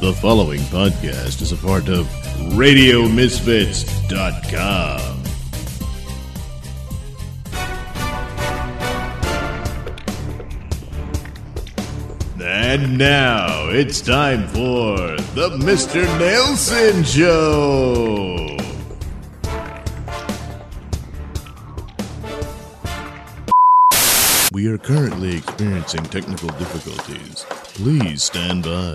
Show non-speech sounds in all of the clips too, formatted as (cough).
The following podcast is a part of RadioMisfits.com. And now it's time for the Mr. Nelson Show. We are currently experiencing technical difficulties. Please stand by.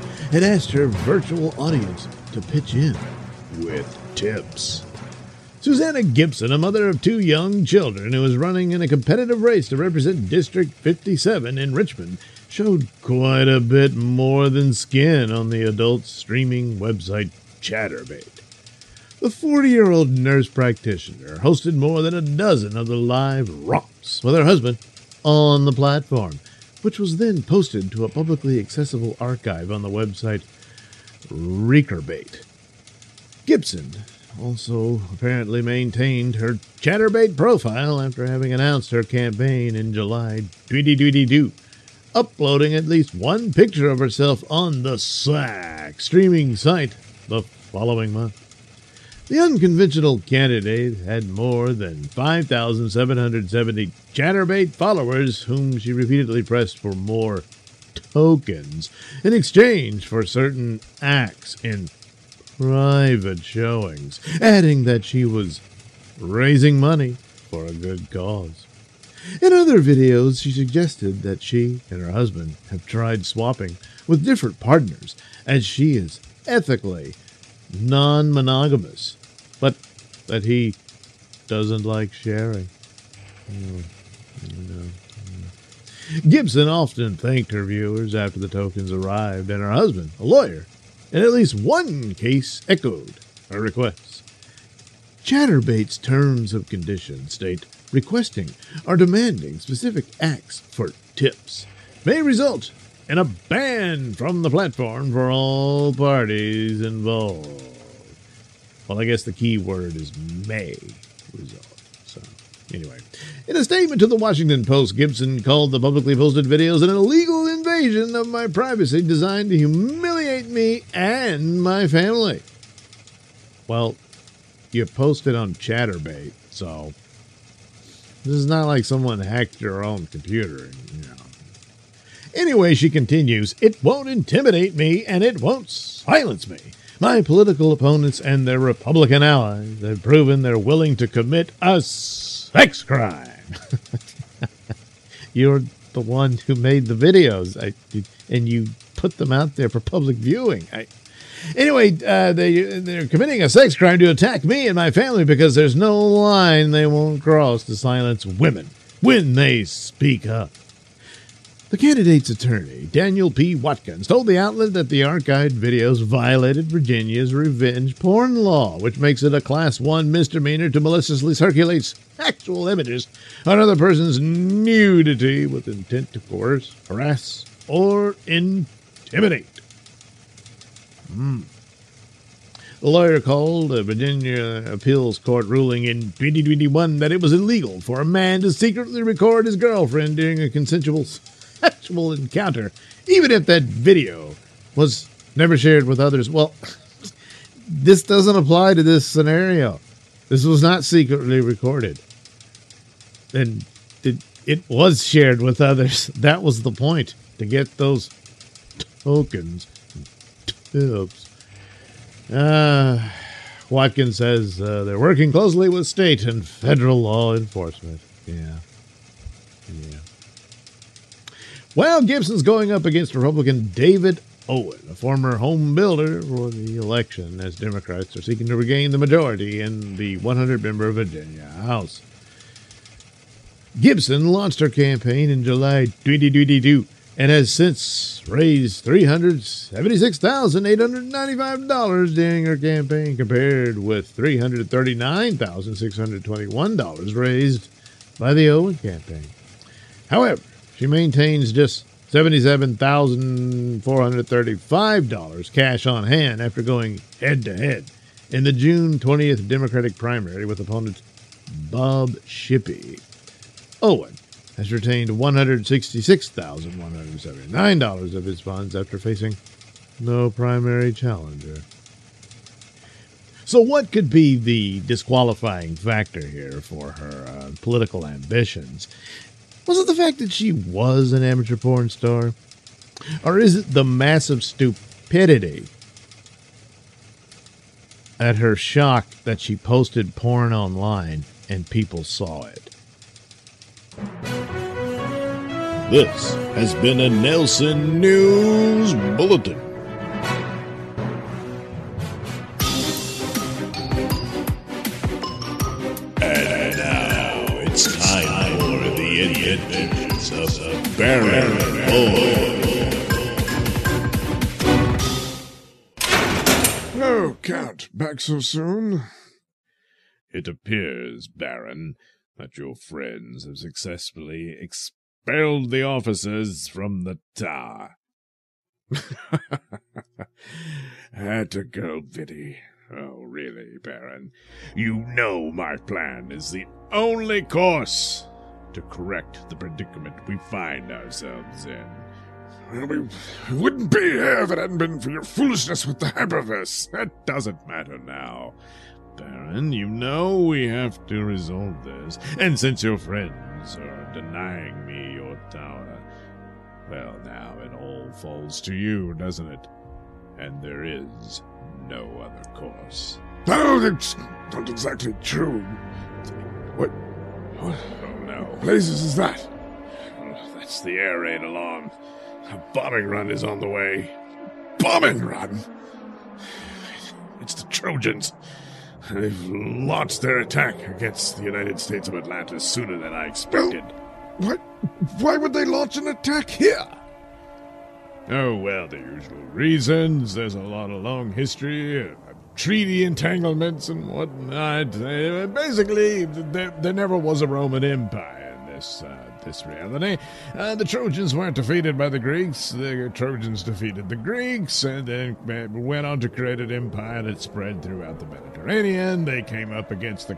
and asked her virtual audience to pitch in with tips. Susanna Gibson, a mother of two young children who was running in a competitive race to represent District 57 in Richmond, showed quite a bit more than skin on the adult streaming website Chaturbate. The 40 year old nurse practitioner hosted more than a dozen of the live romps with her husband on the platform, which was then posted to a publicly accessible archive on the website Recurbate. Gibson also apparently maintained her Chaturbate profile after having announced her campaign in July 2022, uploading at least one picture of herself on the SAC streaming site the following month. The unconventional candidate had more than 5,770 Chaturbate followers, whom she repeatedly pressed for more tokens in exchange for certain acts in private showings, adding that she was raising money for a good cause. In other videos, she suggested that she and her husband have tried swapping with different partners, as she is ethically non monogamous, but that he doesn't like sharing. No, no. Gibson often thanked her viewers after the tokens arrived, and her husband, a lawyer, in at least one case echoed her requests. Chaturbate's terms of condition state requesting or demanding specific acts for tips may result in a ban from the platform for all parties involved. Well, I guess the key word is may result. So, anyway, in a statement to the Washington Post, Gibson called the publicly posted videos an illegal invasion of my privacy designed to humiliate me and my family. Well, you posted on Chaturbate, so this is not like someone hacked your own computer. You know. Anyway, she continues, it won't intimidate me and it won't silence me. My political opponents and their Republican allies have proven they're willing to commit a sex crime. (laughs) You're the one who made the videos, I, and you put them out there for public viewing. I, anyway, uh, they they're committing a sex crime to attack me and my family because there's no line they won't cross to silence women when they speak up. The candidate's attorney, Daniel P. Watkins, told the outlet that the archived videos violated Virginia's revenge porn law, which makes it a Class 1 misdemeanor to maliciously circulate sexual images another person's nudity with intent to coerce, harass, or intimidate. Hmm. The lawyer called a Virginia appeals court ruling in 2021 that it was illegal for a man to secretly record his girlfriend during a consensual sexual encounter, even if that video was never shared with others. Well, (laughs) this doesn't apply to this scenario. This was not secretly recorded. And did it was shared with others. (laughs) That was the point to get those tokens, tips. Uh, Watkins says uh, they're working closely with state and federal law enforcement. Yeah. Yeah. Well, Gibson's going up against Republican David Owen, a former home builder for the election, as Democrats are seeking to regain the majority in the 100 member Virginia House. Gibson launched her campaign in July 2022 and has since raised $376,895 during her campaign, compared with $339,621 raised by the Owen campaign. However, she maintains just $77,435 cash on hand after going head to head in the June 20th Democratic primary with opponent Bob Shippee. Owen has retained $166,179 of his funds after facing no primary challenger. So, what could be the disqualifying factor here for her uh, political ambitions? Was it the fact that she was an amateur porn star? Or is it the massive stupidity at her shock that she posted porn online and people saw it? This has been a Nelson News Bulletin. The adventures of Baron Void. Oh, Count, back so soon? It appears, Baron, that your friends have successfully expelled the officers from the tower. (laughs) Had to go, Biddy. Oh, really, Baron? You know my plan is the only course to correct the predicament we find ourselves in. We wouldn't be here if it hadn't been for your foolishness with the hyperverse. That doesn't matter now. Baron, you know we have to resolve this. And since your friends are denying me your tower, well, now it all falls to you, doesn't it? And there is no other course. No, that's not exactly true. What? What. Blazes is that? That's the air raid alarm. A bombing run is on the way. Bombing run? It's the Trojans. They've launched their attack against the United States of Atlantis sooner than I expected. What? Why would they launch an attack here? Oh, well, the usual reasons. There's a lot of long history, uh, treaty entanglements and whatnot. Basically, there, there never was a Roman Empire this, uh, this reality. Uh, the Trojans weren't defeated by the Greeks. The Trojans defeated the Greeks and then uh, went on to create an empire that spread throughout the Mediterranean. They came up against the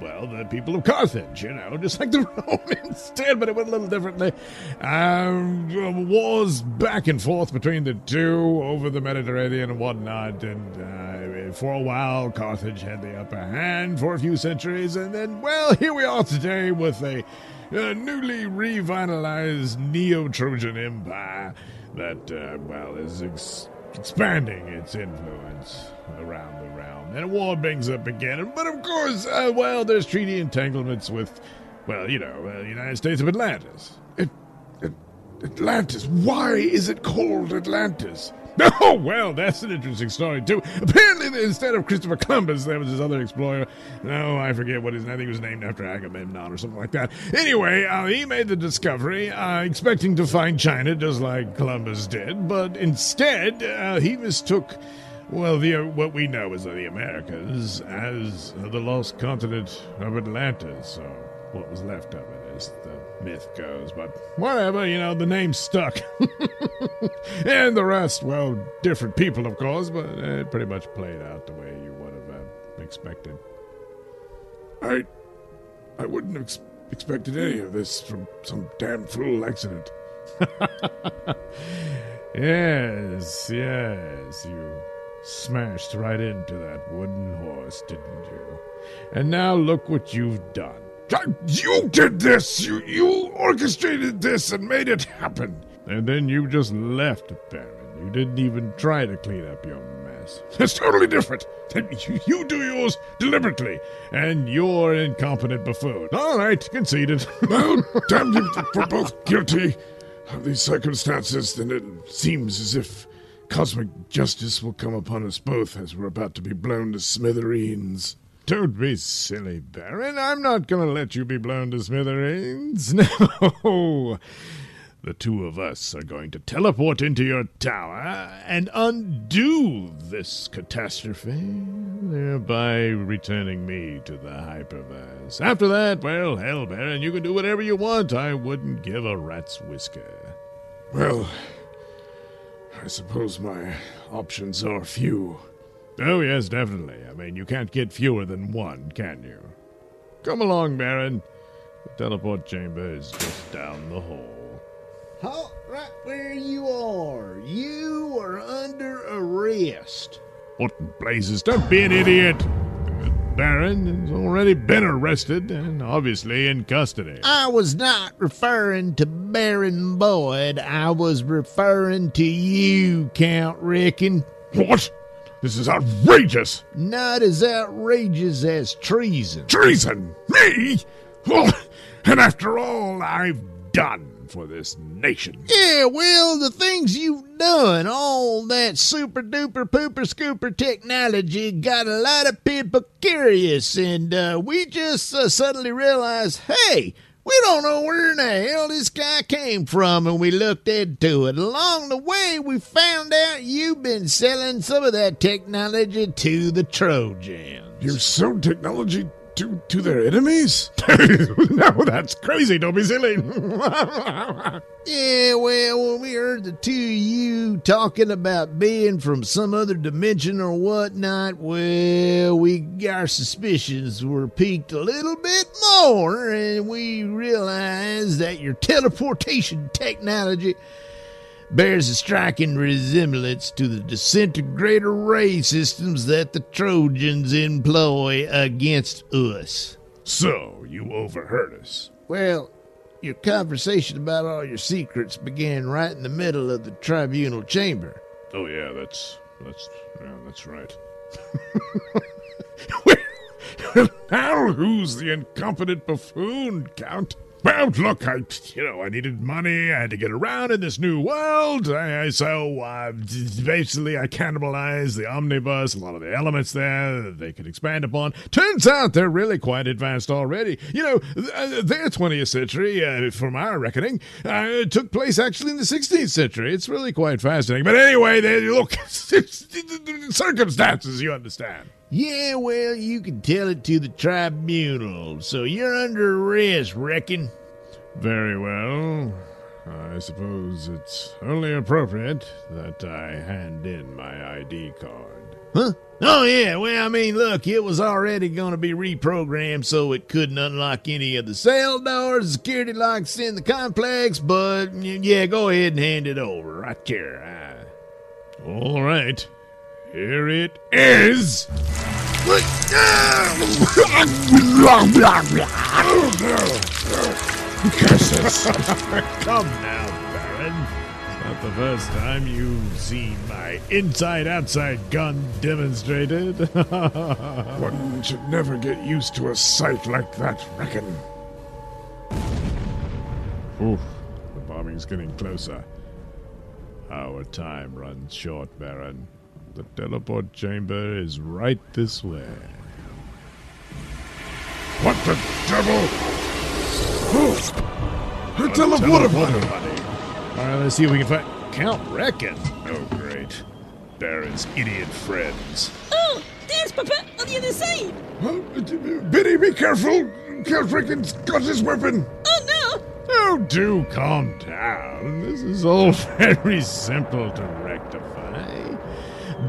well, the people of Carthage, you know, (laughs) just like the Romans did, but it went a little differently. Um, wars back and forth between the two over the Mediterranean and whatnot, and uh, for a while, Carthage had the upper hand for a few centuries, and then, well, here we are today with a, uh newly revitalized Neo-Trojan Empire that, uh, well, is ex- expanding its influence around the realm. And war brings up again. But of course, uh, well, there's treaty entanglements with, well, you know, uh, the United States of Atlantis. It, it, Atlantis. Why is it called Atlantis? (laughs) Oh, well, that's an interesting story, too. Apparently, instead of Christopher Columbus, there was this other explorer. No, I forget what his name I think it was named after Agamemnon or something like that. Anyway, uh, he made the discovery, uh, expecting to find China just like Columbus did, but instead, uh, he mistook. Well, the, uh, what we know as the Americas as the lost continent of Atlantis, or what was left of it, as the myth goes. But whatever, you know, the name stuck. (laughs) and the rest, well, different people, of course, but it pretty much played out the way you would have uh, expected. I, I wouldn't have ex- expected any of this from some damn fool accident. (laughs) Yes, yes, you smashed right into that wooden horse, didn't you? And now look what you've done. You did this! You, you orchestrated this and made it happen! And then you just left, Baron. You didn't even try to clean up your mess. That's totally different. You, you do yours deliberately, and you're incompetent buffoon. All right, conceded. well, damn you for both guilty of these circumstances, then it seems as if cosmic justice will come upon us both as we're about to be blown to smithereens. Don't be silly, Baron. I'm not going to let you be blown to smithereens. (laughs) No. The two of us are going to teleport into your tower and undo this catastrophe, thereby returning me to the hyperverse. After that, well, hell, Baron, you can do whatever you want. I wouldn't give a rat's whisker. Well, I suppose my options are few. Oh, yes, definitely. I mean, you can't get fewer than one, can you? Come along, Baron. The teleport chamber is just down the hall. Halt right where you are. You are under arrest. What blazes? Don't be an idiot. Baron has already been arrested and obviously in custody. I was not referring to Baron Void. I was referring to you, Count Rickon. What? This is outrageous! Not as outrageous as treason. Treason? Me? Oh, and after all I've done for this nation. Yeah, well, the things you've done, all that super duper pooper scooper technology got a lot of people curious, and uh, we just uh, suddenly realized, hey, we don't know where in the hell this guy came from, and we looked into it. Along the way, we found out you've been selling some of that technology to the Trojans. You sold technology to to their enemies? (laughs) no, that's crazy. Don't be silly. (laughs) yeah, well, when we heard the two of you talking about being from some other dimension or whatnot, well, we our suspicions were piqued a little bit more, and we realized that your teleportation technology bears a striking resemblance to the disintegrator ray systems that the Trojans employ against us. So, you overheard us. Well, your conversation about all your secrets began right in the middle of the tribunal chamber. Oh yeah, that's that's yeah, that's right. (laughs) (laughs) (laughs) now who's the incompetent buffoon, Count? Well, look, I, you know, I needed money. I had to get around in this new world. I, I, so uh, basically, I cannibalized the omnibus, a lot of the elements there that they could expand upon. Turns out they're really quite advanced already. You know, uh, their 20th century, uh, from our reckoning, uh, took place actually in the 16th century. It's really quite fascinating. But anyway, they look, (laughs) circumstances, you understand. Yeah, well, you can tell it to the tribunal, so you're under arrest, reckon. Very well. I suppose it's only appropriate that I hand in my ID card. Huh? Oh, yeah. Well, I mean, look, it was already going to be reprogrammed so it couldn't unlock any of the cell doors, security locks in the complex, but yeah, go ahead and hand it over right here. I... All right. Here it is. Come now, Baron. It's not the first time you've seen my inside outside gun demonstrated. (laughs) One should never get used to a sight like that, reckon. Oof, the bombing's getting closer. Our time runs short, Baron. The teleport chamber is right this way. What the devil? Oh, a Teleport-A-Potty. All right, let's see if we can find Count Reckon. Oh, great. Baron's idiot friends. Oh, there's Papa on the other side. Oh, Biddy, be careful. Count Reckon's got his weapon. Oh, no. Oh, do calm down. This is all (laughs) very simple to rectify.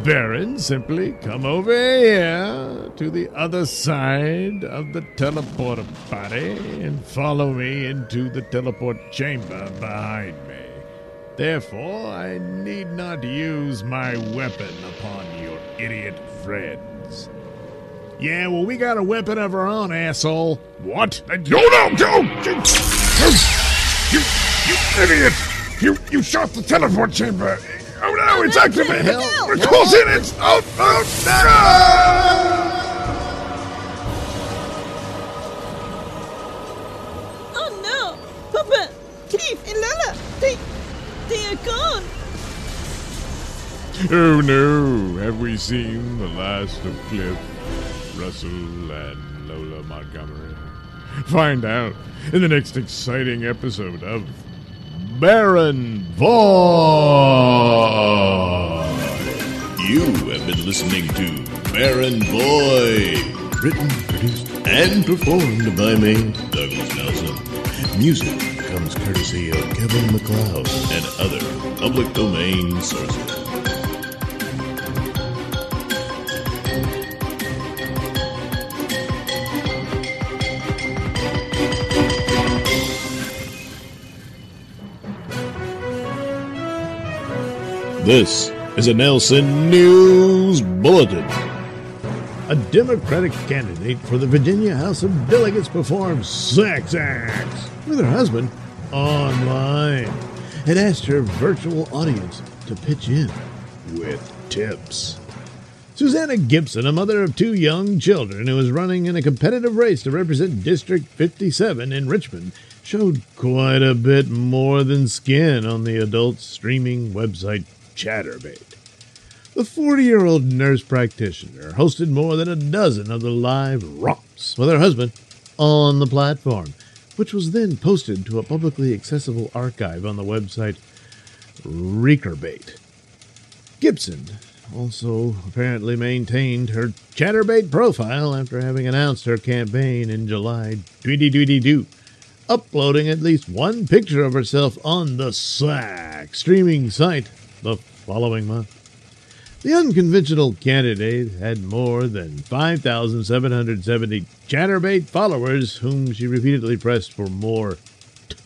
Baron, simply come over here to the other side of the teleporter body and follow me into the teleport chamber behind me. Therefore, I need not use my weapon upon your idiot friends. Yeah, well, we got a weapon of our own, asshole. What? Uh, no, no, no! You, you, you idiot! You, you shot the teleport chamber! Oh no, it's activated! hell? We're closing it! Oh, oh, Oh no! Papa, Keith, and Lala, they, they are gone. Oh no, have we seen the last of Cliff, Russell, and Lola Montgomery? Find out in the next exciting episode of Baron Void. You have been listening to Baron Void. Written, produced, and performed by me, Douglas Nelson. Music comes courtesy of Kevin MacLeod and other public domain sources. This is a Nelson News Bulletin. A Democratic candidate for the Virginia House of Delegates performed sex acts with her husband online and asked her virtual audience to pitch in with tips. Susanna Gibson, a mother of two young children who is running in a competitive race to represent District 57 in Richmond, showed quite a bit more than skin on the adult streaming website Chaturbate. The 40 year old nurse practitioner hosted more than a dozen of the live romps with her husband on the platform, which was then posted to a publicly accessible archive on the website Recurbate. Gibson also apparently maintained her Chaturbate profile after having announced her campaign in July 2022, uploading at least one picture of herself on the Slack streaming site the following month. The unconventional candidate had more than 5,770 Chaturbate followers, whom she repeatedly pressed for more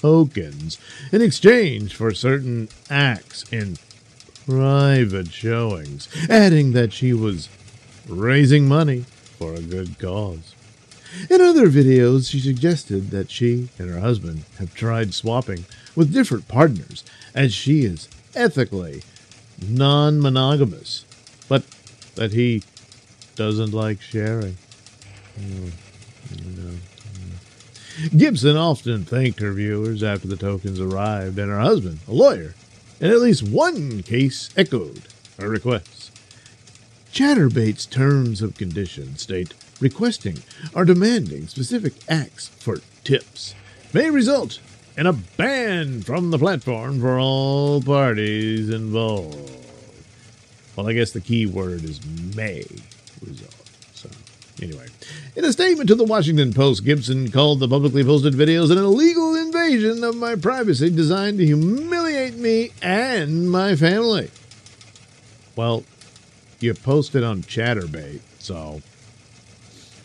tokens in exchange for certain acts in private showings, adding that she was raising money for a good cause. In other videos, she suggested that she and her husband have tried swapping with different partners, as she is ethically non monogamous, but that he doesn't like sharing. Gibson often thanked her viewers after the tokens arrived, and her husband, a lawyer, in at least one case echoed her requests. Chaturbate's terms of condition state requesting or demanding specific acts for tips may result in a ban from the platform for all parties involved. Well, I guess the key word is may. So, anyway, in a statement to the Washington Post, Gibson called the publicly posted videos an illegal invasion of my privacy designed to humiliate me and my family. Well, you posted on Chaturbate, so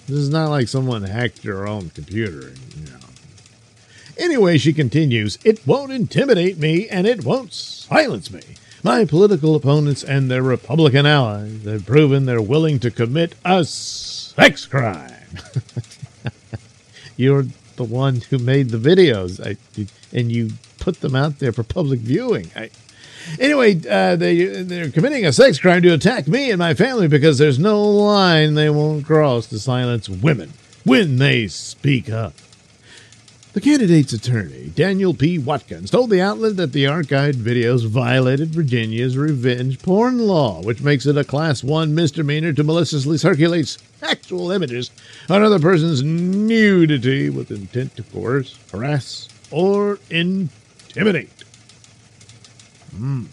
this is not like someone hacked your own computer, you know. Anyway, she continues, it won't intimidate me and it won't silence me. My political opponents and their Republican allies have proven they're willing to commit a sex crime. (laughs) You're the one who made the videos, I, and you put them out there for public viewing. I, anyway, uh, they they're committing a sex crime to attack me and my family because there's no line they won't cross to silence women when they speak up. The candidate's attorney, Daniel P. Watkins, told the outlet that the archived videos violated Virginia's revenge porn law, which makes it a Class 1 misdemeanor to maliciously circulate sexual images on another person's nudity with intent to coerce, harass, or intimidate. Hmm.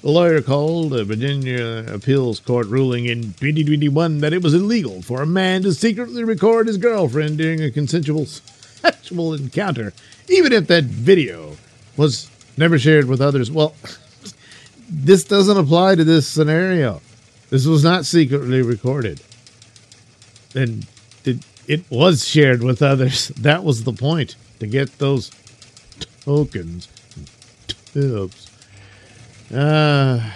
The lawyer called a Virginia appeals court ruling in 2021 that it was illegal for a man to secretly record his girlfriend during a consensual sexual encounter, even if that video was never shared with others. Well, (laughs) this doesn't apply to this scenario. This was not secretly recorded. And it, it was shared with others. (laughs) That was the point, to get those tokens, tips. Uh,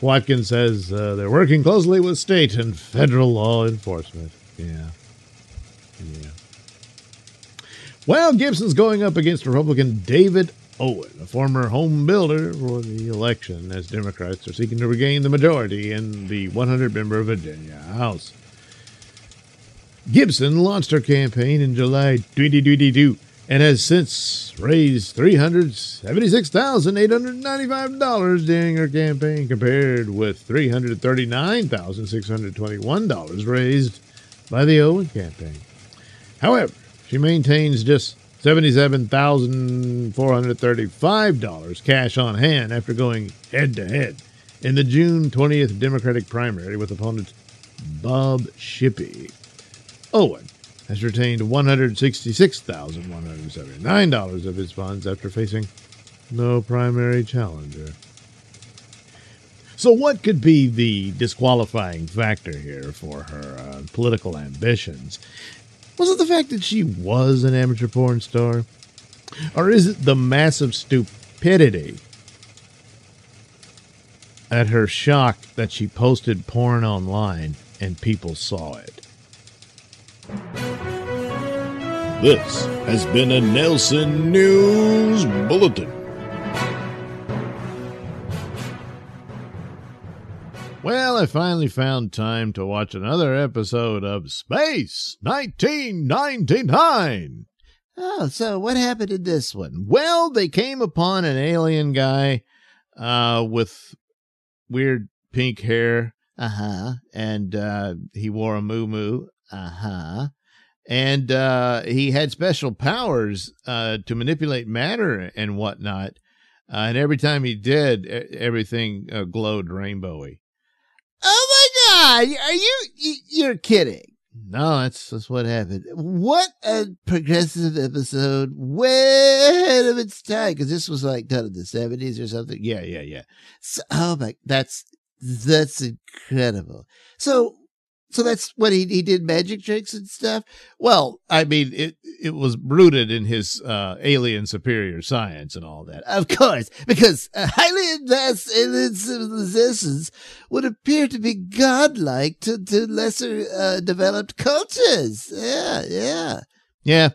Watkins says uh, they're working closely with state and federal law enforcement. Yeah. Yeah. Well, Gibson's going up against Republican David Owen, a former home builder for the election, as Democrats are seeking to regain the majority in the 100 member Virginia House. Gibson launched her campaign in July 2022 and has since raised $376,895 during her campaign, compared with $339,621 raised by the Owen campaign. However, she maintains just $77,435 cash on hand after going head to head in the June 20th Democratic primary with opponent Bob Shippee. Owen has retained $166,179 of his funds after facing no primary challenger. So, what could be the disqualifying factor here for her uh, political ambitions? Was it the fact that she was an amateur porn star? Or is it the massive stupidity at her shock that she posted porn online and people saw it? This has been a Nelson News Bulletin. Well, I finally found time to watch another episode of Space 1999. Oh, so what happened in this one? Well, they came upon an alien guy uh, with weird pink hair. Uh huh. And uh, he wore a moo Uh huh. And uh, he had special powers uh, to manipulate matter and whatnot. Uh, and every time he did, everything uh, glowed rainbowy. Oh my God! Are you you're kidding? No, that's that's what happened. What a progressive episode! Way ahead of its time, because this was like done in the seventies or something. Yeah, yeah, yeah. So, oh my, that's that's incredible. So so that's what he he did magic tricks and stuff. Well, I mean, it it was rooted in his uh, alien superior science and all that, of course, because highly advanced alien civilizations would appear to be godlike to to lesser uh, developed cultures. Yeah, yeah, yeah.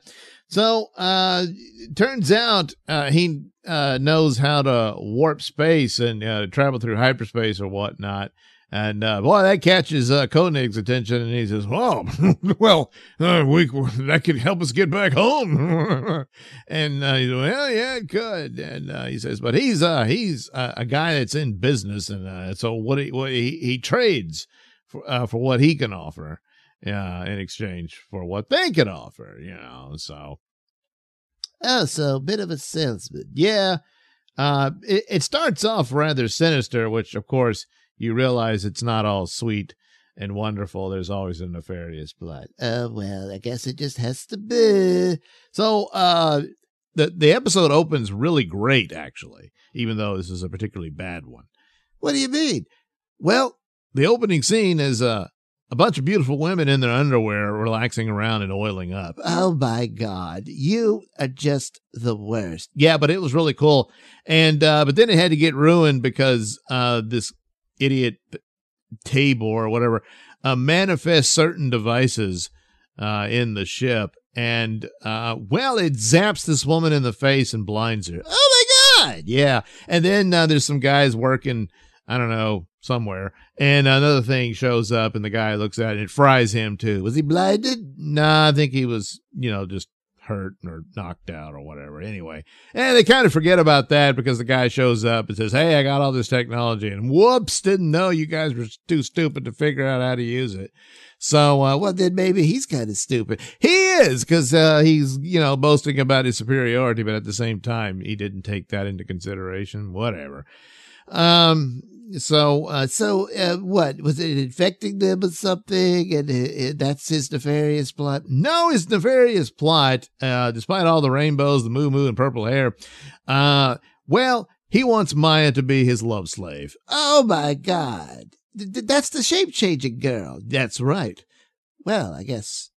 So, uh, turns out uh, he uh, knows how to warp space and uh, travel through hyperspace or whatnot. And uh, boy, that catches uh, Koenig's attention, and he says, "Well, (laughs) well, uh, we that could help us get back home." (laughs) and uh, he's "Well, yeah, it could." And uh, he says, "But he's uh, he's uh, a guy that's in business, and uh, so what he what he, he trades for uh, for what he can offer, uh, in exchange for what they can offer, you know." So, oh, so a bit of a salesman, yeah. Uh, it, it starts off rather sinister, which of course you realize it's not all sweet and wonderful. There's always a nefarious plot. Oh, well, I guess it just has to be. So, uh, the, the episode opens really great, actually, even though this is a particularly bad one. What do you mean? Well, the opening scene is uh, a bunch of beautiful women in their underwear relaxing around and oiling up. Oh my God. You are just the worst. Yeah, but it was really cool. And, uh, but then it had to get ruined because, uh, this idiot Taybor or whatever uh, manifest certain devices uh, in the ship. And, uh, well, it zaps this woman in the face and blinds her. Oh my God. Yeah. And then uh, there's some guys working, I don't know, somewhere. And another thing shows up and the guy looks at it and it fries him too. Was he blinded? Nah, I think he was, you know, just hurt or knocked out or whatever. Anyway, and they kind of forget about that because the guy shows up and says, Hey, I got all this technology and whoops, didn't know you guys were too stupid to figure out how to use it. So, uh, well, then maybe he's kind of stupid. He is because, uh, he's, you know, boasting about his superiority, but at the same time, he didn't take that into consideration. Whatever. Um, so, uh, so, uh, what was it infecting them with something? And it, it, that's his nefarious plot. No, his nefarious plot, uh, despite all the rainbows, the moo moo, and purple hair, uh, well, he wants Maya to be his love slave. Oh my God. Th- that's the shape changing girl. That's right. Well, I guess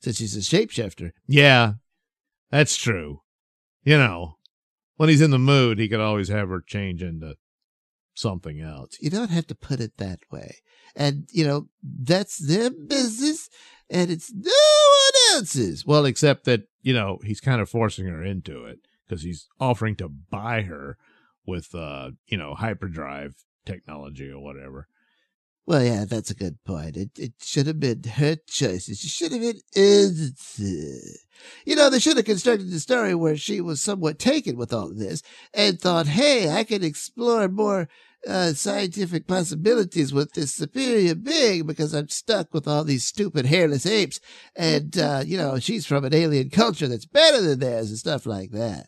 since she's a shapeshifter. Yeah, that's true. You know, when he's in the mood, he could always have her change into something else. You don't have to put it that way. And, you know, that's their business and it's no one else's. Well, except that, you know, he's kind of forcing her into it because he's offering to buy her with, uh, you know, hyperdrive technology or whatever. Well, yeah, that's a good point. It it should have been her choice. It should have been. You know, they should have constructed the story where she was somewhat taken with all of this and thought, hey, I can explore more uh, scientific possibilities with this superior being because I'm stuck with all these stupid hairless apes. And, uh, you know, she's from an alien culture that's better than theirs and stuff like that.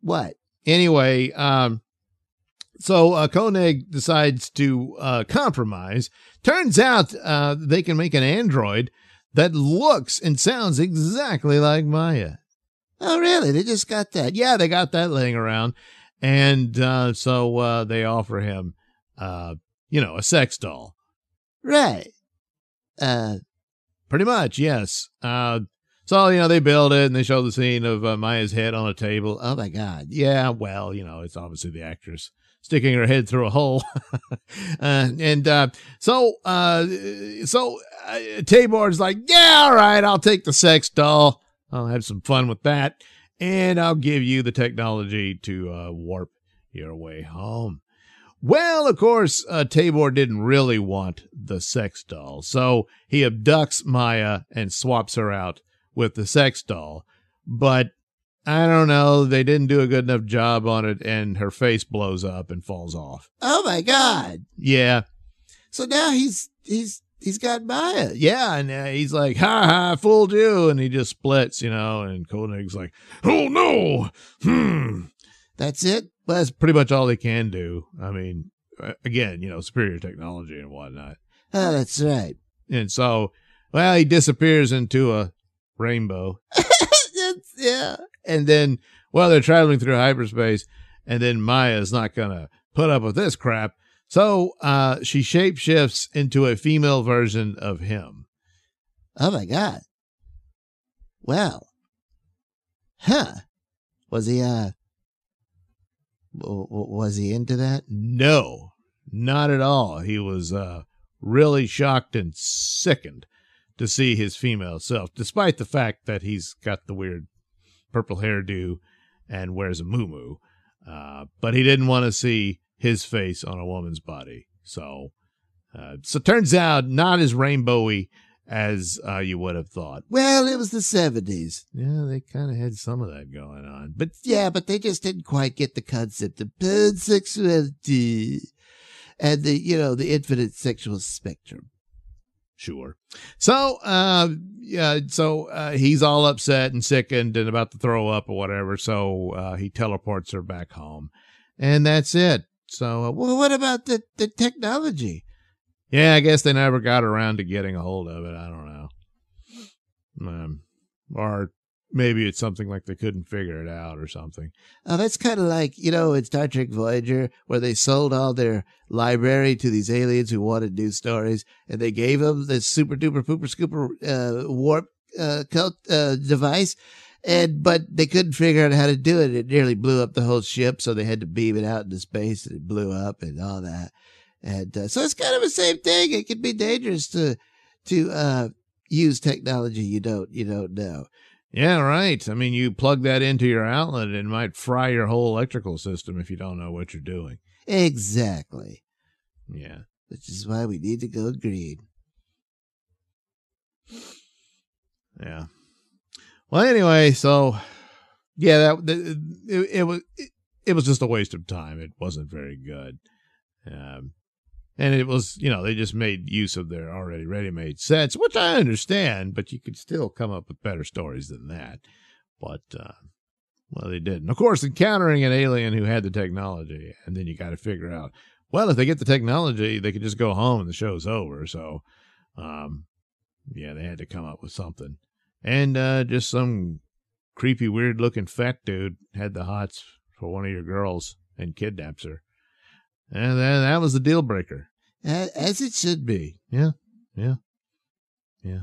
What? Anyway, um, so uh, Koenig decides to uh, compromise. Turns out uh, they can make an android that looks and sounds exactly like Maya. Oh, really? They just got that? Yeah, they got that laying around. And uh, so uh, they offer him, uh, you know, a sex doll. Right. Uh, Pretty much, yes. Uh, so, you know, they build it and they show the scene of uh, Maya's head on a table. oh, my God. Yeah, well, you know, it's obviously the actress sticking her head through a hole. (laughs) uh, and uh, so, uh, so uh, Taybor's like, yeah, all right, I'll take the sex doll. I'll have some fun with that, and I'll give you the technology to uh, warp your way home. Well, of course, uh, Taybor didn't really want the sex doll, so he abducts Maya and swaps her out with the sex doll. But I don't know, they didn't do a good enough job on it, and her face blows up and falls off. Oh, my God. Yeah, So now he's, he's, he's got Maya. yeah, and uh, he's like, "Ha ha, fooled you," and he just splits, you know. And Koenig's like, Oh no! Hmm. That's it? Well, that's pretty much all they can do. I mean, uh, again, you know, superior technology and whatnot. Oh, that's right. And so, well, he disappears into a rainbow. (laughs) Yeah. And then, well, they're traveling through hyperspace, and then Maya's not going to put up with this crap. So uh, she shapeshifts into a female version of him. Oh my God. Well. Huh. Was he, uh, w- w- was he into that? No, not at all. He was uh, really shocked and sickened to see his female self, despite the fact that he's got the weird purple hairdo and wears a moo uh, but he didn't want to see his face on a woman's body. So, uh, so turns out not as rainbowy as uh, you would have thought. Well, it was the 70s. Yeah, they kind of had some of that going on, but Yeah, but they just didn't quite get the concept of pansexuality and the, you know, the infinite sexual spectrum. Sure. So, uh, yeah, so uh, he's all upset and sickened and about to throw up or whatever. So uh, he teleports her back home, and that's it. So, uh, Well, what about the, the technology? yeah, I guess they never got around to getting a hold of it. I don't know. Um, or maybe it's something like they couldn't figure it out or something. Oh, that's kind of like, you know, in Star Trek Voyager, where they sold all their library to these aliens who wanted new stories, and they gave them this super duper pooper scooper uh, warp uh, cult, uh, device, and but they couldn't figure out how to do it. It nearly blew up the whole ship, so they had to beam it out into space, and it blew up and all that. And uh, so it's kind of the same thing. It can be dangerous to to uh, use technology you don't you don't know. Yeah, right. I mean, you plug that into your outlet, and it might fry your whole electrical system if you don't know what you're doing. Exactly. Yeah. Which is why we need to go green. Yeah. Well, anyway, so yeah, that it, it was it, it was just a waste of time. It wasn't very good, um, and it was you know they just made use of their already ready-made sets, which I understand, but you could still come up with better stories than that. But uh, well, they didn't. Of course, encountering an alien who had the technology, and then you got to figure out. Well, if they get the technology, they could just go home and the show's over. So, um, yeah, they had to come up with something. And uh, just some creepy, weird looking fat dude had the hots for one of your girls and kidnaps her. And then that was the deal breaker. As it should be. Yeah, yeah, yeah.